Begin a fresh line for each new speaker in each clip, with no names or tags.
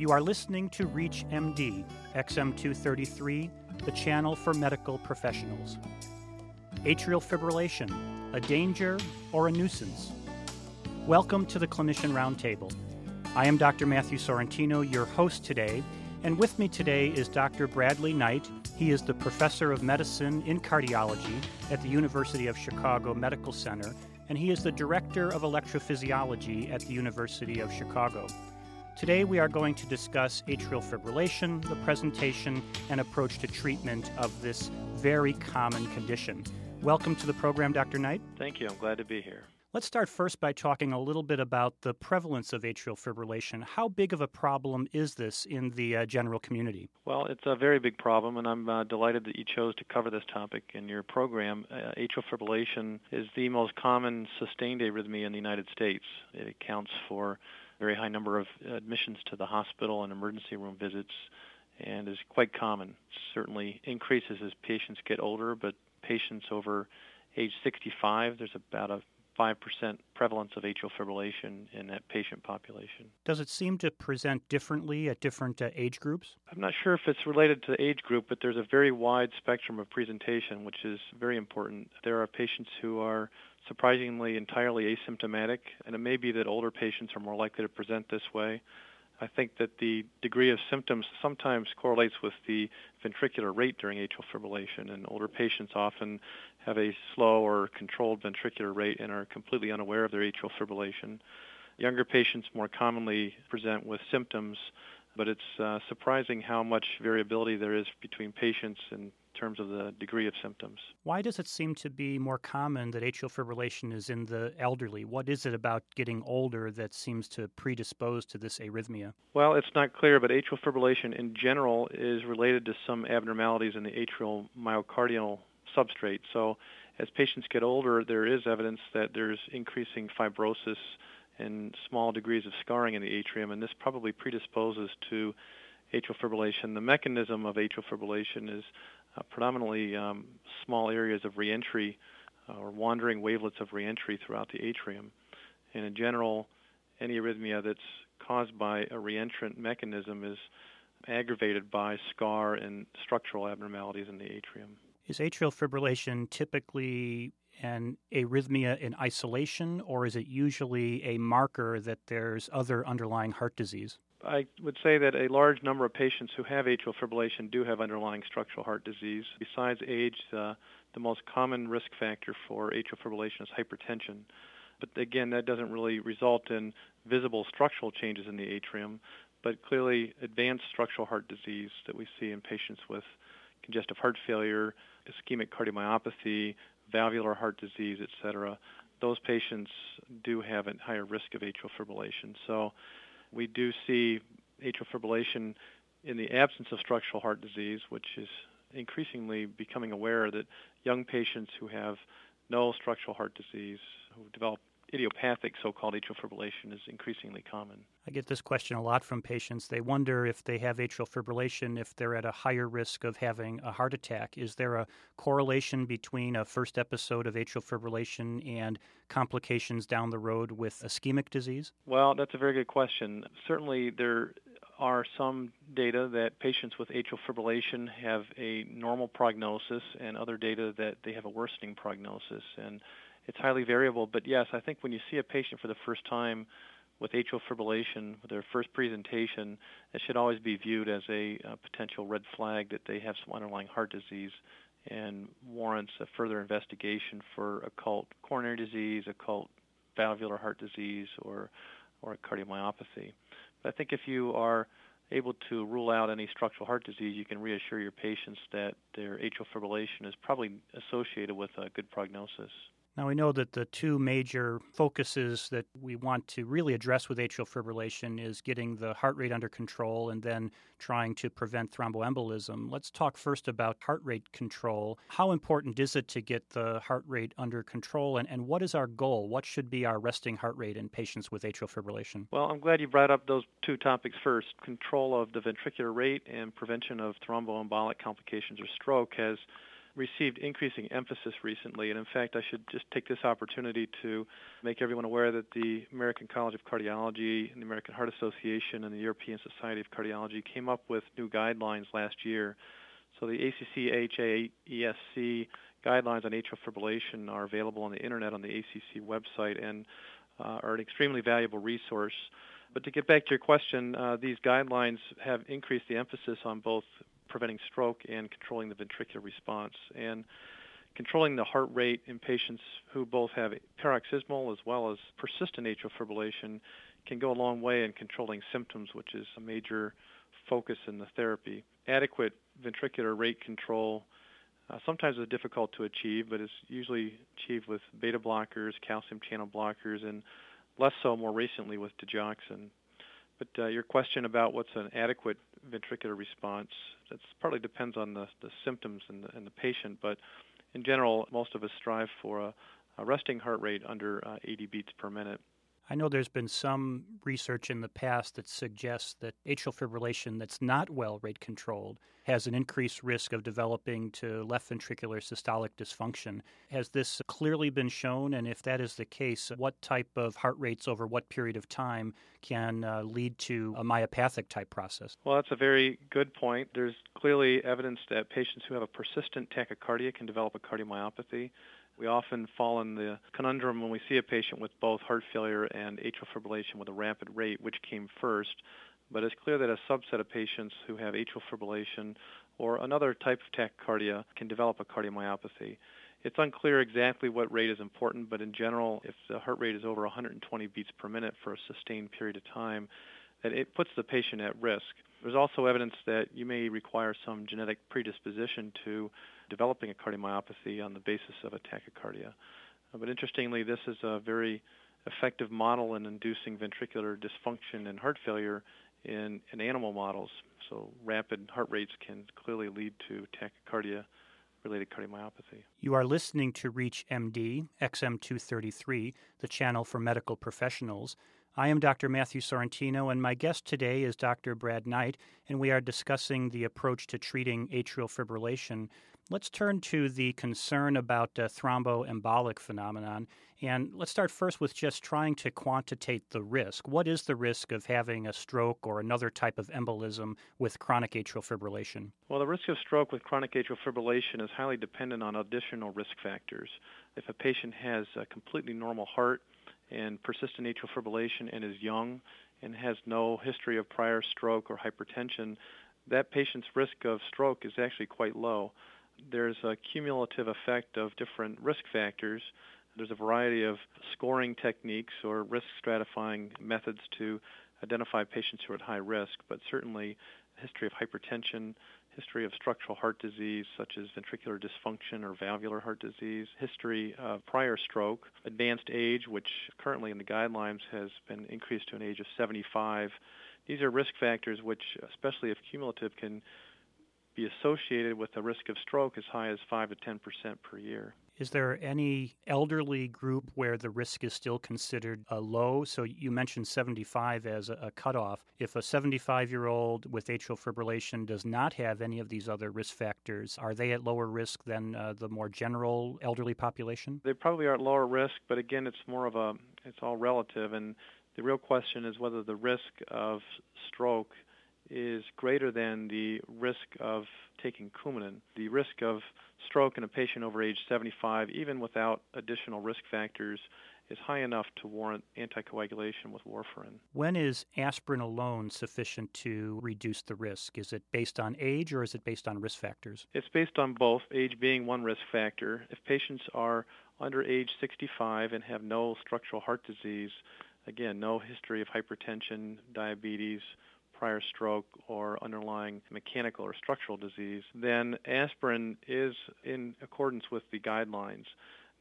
You are listening to ReachMD, XM233, the channel for medical professionals. Atrial fibrillation, a danger or a nuisance? Welcome to the Clinician Roundtable. I am Dr. Matthew Sorrentino, your host today, and with me today is Dr. Bradley Knight. He is the professor of medicine in cardiology at the University of Chicago Medical Center, and he is the director of electrophysiology at the University of Chicago. Today, we are going to discuss atrial fibrillation, the presentation, and approach to treatment of this very common condition. Welcome to the program, Dr. Knight.
Thank you. I'm glad to be here.
Let's start first by talking a little bit about the prevalence of atrial fibrillation. How big of a problem is this in the uh, general community?
Well, it's a very big problem, and I'm uh, delighted that you chose to cover this topic in your program. Uh, atrial fibrillation is the most common sustained arrhythmia in the United States. It accounts for very high number of admissions to the hospital and emergency room visits and is quite common. Certainly increases as patients get older, but patients over age 65, there's about a 5% prevalence of atrial fibrillation in that patient population.
Does it seem to present differently at different uh, age groups?
I'm not sure if it's related to the age group, but there's a very wide spectrum of presentation, which is very important. There are patients who are surprisingly entirely asymptomatic, and it may be that older patients are more likely to present this way. I think that the degree of symptoms sometimes correlates with the ventricular rate during atrial fibrillation, and older patients often have a slow or controlled ventricular rate and are completely unaware of their atrial fibrillation. Younger patients more commonly present with symptoms, but it's uh, surprising how much variability there is between patients and terms of the degree of symptoms.
Why does it seem to be more common that atrial fibrillation is in the elderly? What is it about getting older that seems to predispose to this arrhythmia?
Well, it's not clear, but atrial fibrillation in general is related to some abnormalities in the atrial myocardial substrate. So as patients get older, there is evidence that there's increasing fibrosis and small degrees of scarring in the atrium, and this probably predisposes to atrial fibrillation. The mechanism of atrial fibrillation is uh, predominantly um, small areas of reentry uh, or wandering wavelets of reentry throughout the atrium. And in general, any arrhythmia that's caused by a reentrant mechanism is aggravated by scar and structural abnormalities in the atrium.
Is atrial fibrillation typically an arrhythmia in isolation, or is it usually a marker that there's other underlying heart disease?
I would say that a large number of patients who have atrial fibrillation do have underlying structural heart disease. Besides age, uh, the most common risk factor for atrial fibrillation is hypertension. But again, that doesn't really result in visible structural changes in the atrium, but clearly advanced structural heart disease that we see in patients with congestive heart failure, ischemic cardiomyopathy, valvular heart disease, etc. Those patients do have a higher risk of atrial fibrillation. So we do see atrial fibrillation in the absence of structural heart disease, which is increasingly becoming aware that young patients who have no structural heart disease, who develop idiopathic so-called atrial fibrillation is increasingly common.
I get this question a lot from patients. They wonder if they have atrial fibrillation, if they're at a higher risk of having a heart attack. Is there a correlation between a first episode of atrial fibrillation and complications down the road with ischemic disease?
Well, that's a very good question. Certainly, there are some data that patients with atrial fibrillation have a normal prognosis and other data that they have a worsening prognosis. And it's highly variable. But yes, I think when you see a patient for the first time with atrial fibrillation, with their first presentation, it should always be viewed as a, a potential red flag that they have some underlying heart disease and warrants a further investigation for occult coronary disease, occult valvular heart disease, or or cardiomyopathy. But I think if you are able to rule out any structural heart disease, you can reassure your patients that their atrial fibrillation is probably associated with a good prognosis.
Now, we know that the two major focuses that we want to really address with atrial fibrillation is getting the heart rate under control and then trying to prevent thromboembolism. Let's talk first about heart rate control. How important is it to get the heart rate under control, and, and what is our goal? What should be our resting heart rate in patients with atrial fibrillation?
Well, I'm glad you brought up those two topics first. Control of the ventricular rate and prevention of thromboembolic complications or stroke has received increasing emphasis recently. And in fact, I should just take this opportunity to make everyone aware that the American College of Cardiology and the American Heart Association and the European Society of Cardiology came up with new guidelines last year. So the ACC AHA ESC guidelines on atrial fibrillation are available on the internet on the ACC website and uh, are an extremely valuable resource. But to get back to your question, uh, these guidelines have increased the emphasis on both preventing stroke and controlling the ventricular response. And controlling the heart rate in patients who both have paroxysmal as well as persistent atrial fibrillation can go a long way in controlling symptoms, which is a major focus in the therapy. Adequate ventricular rate control uh, sometimes is difficult to achieve, but is usually achieved with beta blockers, calcium channel blockers, and less so more recently with digoxin. But uh, your question about what's an adequate ventricular response, that partly depends on the, the symptoms and the, and the patient, but in general, most of us strive for a, a resting heart rate under uh, 80 beats per minute.
I know there's been some research in the past that suggests that atrial fibrillation that's not well rate controlled has an increased risk of developing to left ventricular systolic dysfunction. Has this clearly been shown? And if that is the case, what type of heart rates over what period of time can uh, lead to a myopathic type process?
Well, that's a very good point. There's clearly evidence that patients who have a persistent tachycardia can develop a cardiomyopathy. We often fall in the conundrum when we see a patient with both heart failure and atrial fibrillation with a rapid rate, which came first. But it's clear that a subset of patients who have atrial fibrillation or another type of tachycardia can develop a cardiomyopathy. It's unclear exactly what rate is important, but in general, if the heart rate is over 120 beats per minute for a sustained period of time, that it puts the patient at risk. There's also evidence that you may require some genetic predisposition to developing a cardiomyopathy on the basis of a tachycardia. Uh, but interestingly, this is a very effective model in inducing ventricular dysfunction and heart failure in, in animal models. So rapid heart rates can clearly lead to tachycardia related cardiomyopathy.
You are listening to ReachMD, XM233, the channel for medical professionals. I am Dr. Matthew Sorrentino, and my guest today is Dr. Brad Knight, and we are discussing the approach to treating atrial fibrillation. Let's turn to the concern about uh, thromboembolic phenomenon, and let's start first with just trying to quantitate the risk. What is the risk of having a stroke or another type of embolism with chronic atrial fibrillation?
Well, the risk of stroke with chronic atrial fibrillation is highly dependent on additional risk factors. If a patient has a completely normal heart, and persistent atrial fibrillation and is young and has no history of prior stroke or hypertension, that patient's risk of stroke is actually quite low. There's a cumulative effect of different risk factors. There's a variety of scoring techniques or risk stratifying methods to identify patients who are at high risk, but certainly history of hypertension, history of structural heart disease such as ventricular dysfunction or valvular heart disease, history of prior stroke, advanced age, which currently in the guidelines has been increased to an age of 75. These are risk factors which, especially if cumulative, can be associated with a risk of stroke as high as 5 to 10 percent per year.
Is there any elderly group where the risk is still considered a low? So you mentioned 75 as a, a cutoff. If a 75 year old with atrial fibrillation does not have any of these other risk factors, are they at lower risk than uh, the more general elderly population?
They probably are at lower risk, but again, it's more of a, it's all relative. And the real question is whether the risk of stroke is greater than the risk of taking Coumadin. The risk of stroke in a patient over age 75, even without additional risk factors, is high enough to warrant anticoagulation with warfarin.
When is aspirin alone sufficient to reduce the risk? Is it based on age or is it based on risk factors?
It's based on both, age being one risk factor. If patients are under age 65 and have no structural heart disease, again, no history of hypertension, diabetes, prior stroke or underlying mechanical or structural disease, then aspirin is in accordance with the guidelines.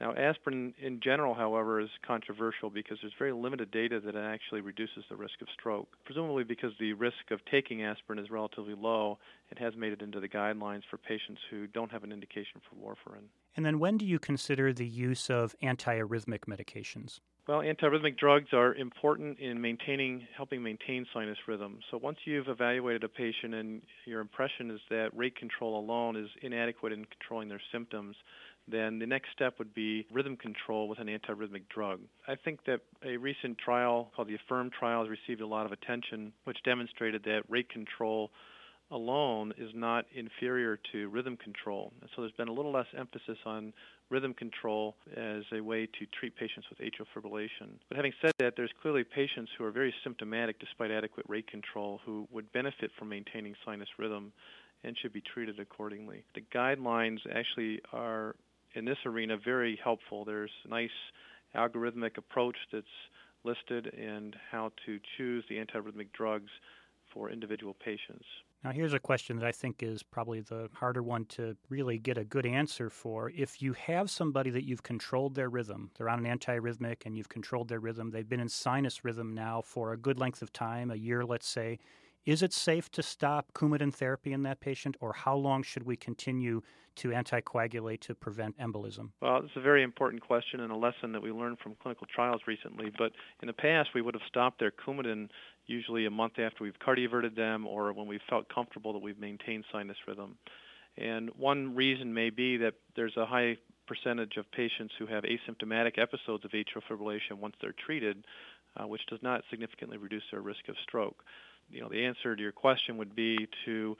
Now, aspirin in general, however, is controversial because there's very limited data that it actually reduces the risk of stroke. Presumably because the risk of taking aspirin is relatively low, it has made it into the guidelines for patients who don't have an indication for warfarin.
And then when do you consider the use of antiarrhythmic medications?
Well, antiarrhythmic drugs are important in maintaining, helping maintain sinus rhythm. So once you've evaluated a patient and your impression is that rate control alone is inadequate in controlling their symptoms, then the next step would be rhythm control with an antiarrhythmic drug. I think that a recent trial called the AFFIRM trial has received a lot of attention, which demonstrated that rate control alone is not inferior to rhythm control. And so there's been a little less emphasis on rhythm control as a way to treat patients with atrial fibrillation. But having said that, there's clearly patients who are very symptomatic despite adequate rate control who would benefit from maintaining sinus rhythm and should be treated accordingly. The guidelines actually are in this arena very helpful. There's a nice algorithmic approach that's listed and how to choose the antiarrhythmic drugs for individual patients.
Now, here's a question that I think is probably the harder one to really get a good answer for. If you have somebody that you've controlled their rhythm, they're on an antiarrhythmic and you've controlled their rhythm, they've been in sinus rhythm now for a good length of time, a year, let's say. Is it safe to stop Coumadin therapy in that patient, or how long should we continue to anticoagulate to prevent embolism?
Well, it's a very important question and a lesson that we learned from clinical trials recently. But in the past, we would have stopped their Coumadin usually a month after we've cardioverted them or when we felt comfortable that we've maintained sinus rhythm. And one reason may be that there's a high percentage of patients who have asymptomatic episodes of atrial fibrillation once they're treated, uh, which does not significantly reduce their risk of stroke. You know, the answer to your question would be to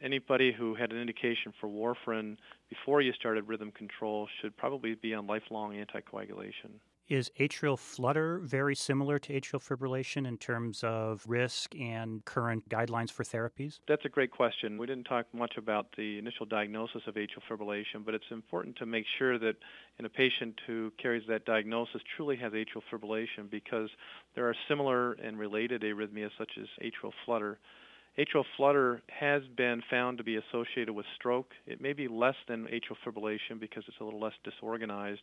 anybody who had an indication for warfarin before you started rhythm control should probably be on lifelong anticoagulation.
Is atrial flutter very similar to atrial fibrillation in terms of risk and current guidelines for therapies?
That's a great question. We didn't talk much about the initial diagnosis of atrial fibrillation, but it's important to make sure that in a patient who carries that diagnosis truly has atrial fibrillation because there are similar and related arrhythmias such as atrial flutter. Atrial flutter has been found to be associated with stroke. It may be less than atrial fibrillation because it's a little less disorganized,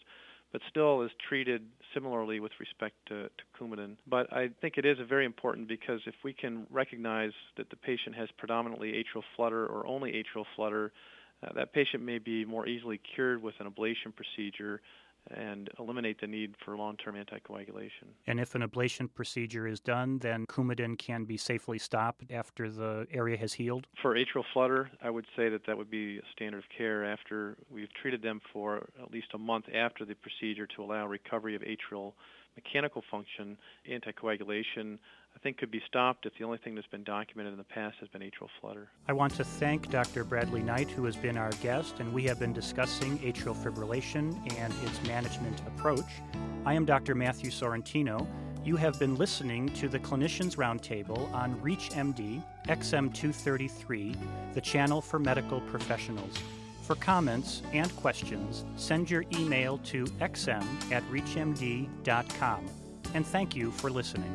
but still is treated similarly with respect to, to Coumadin. But I think it is very important because if we can recognize that the patient has predominantly atrial flutter or only atrial flutter, uh, that patient may be more easily cured with an ablation procedure and eliminate the need for long-term anticoagulation.
And if an ablation procedure is done, then Coumadin can be safely stopped after the area has healed?
For atrial flutter, I would say that that would be a standard of care after we've treated them for at least a month after the procedure to allow recovery of atrial mechanical function. Anticoagulation I think could be stopped if the only thing that's been documented in the past has been atrial flutter.
I want to thank Dr. Bradley Knight, who has been our guest, and we have been discussing atrial fibrillation and its management approach. I am Dr. Matthew Sorrentino. You have been listening to the Clinicians Roundtable on ReachMD XM233, the channel for medical professionals. For comments and questions, send your email to xm at reachmd.com. And thank you for listening.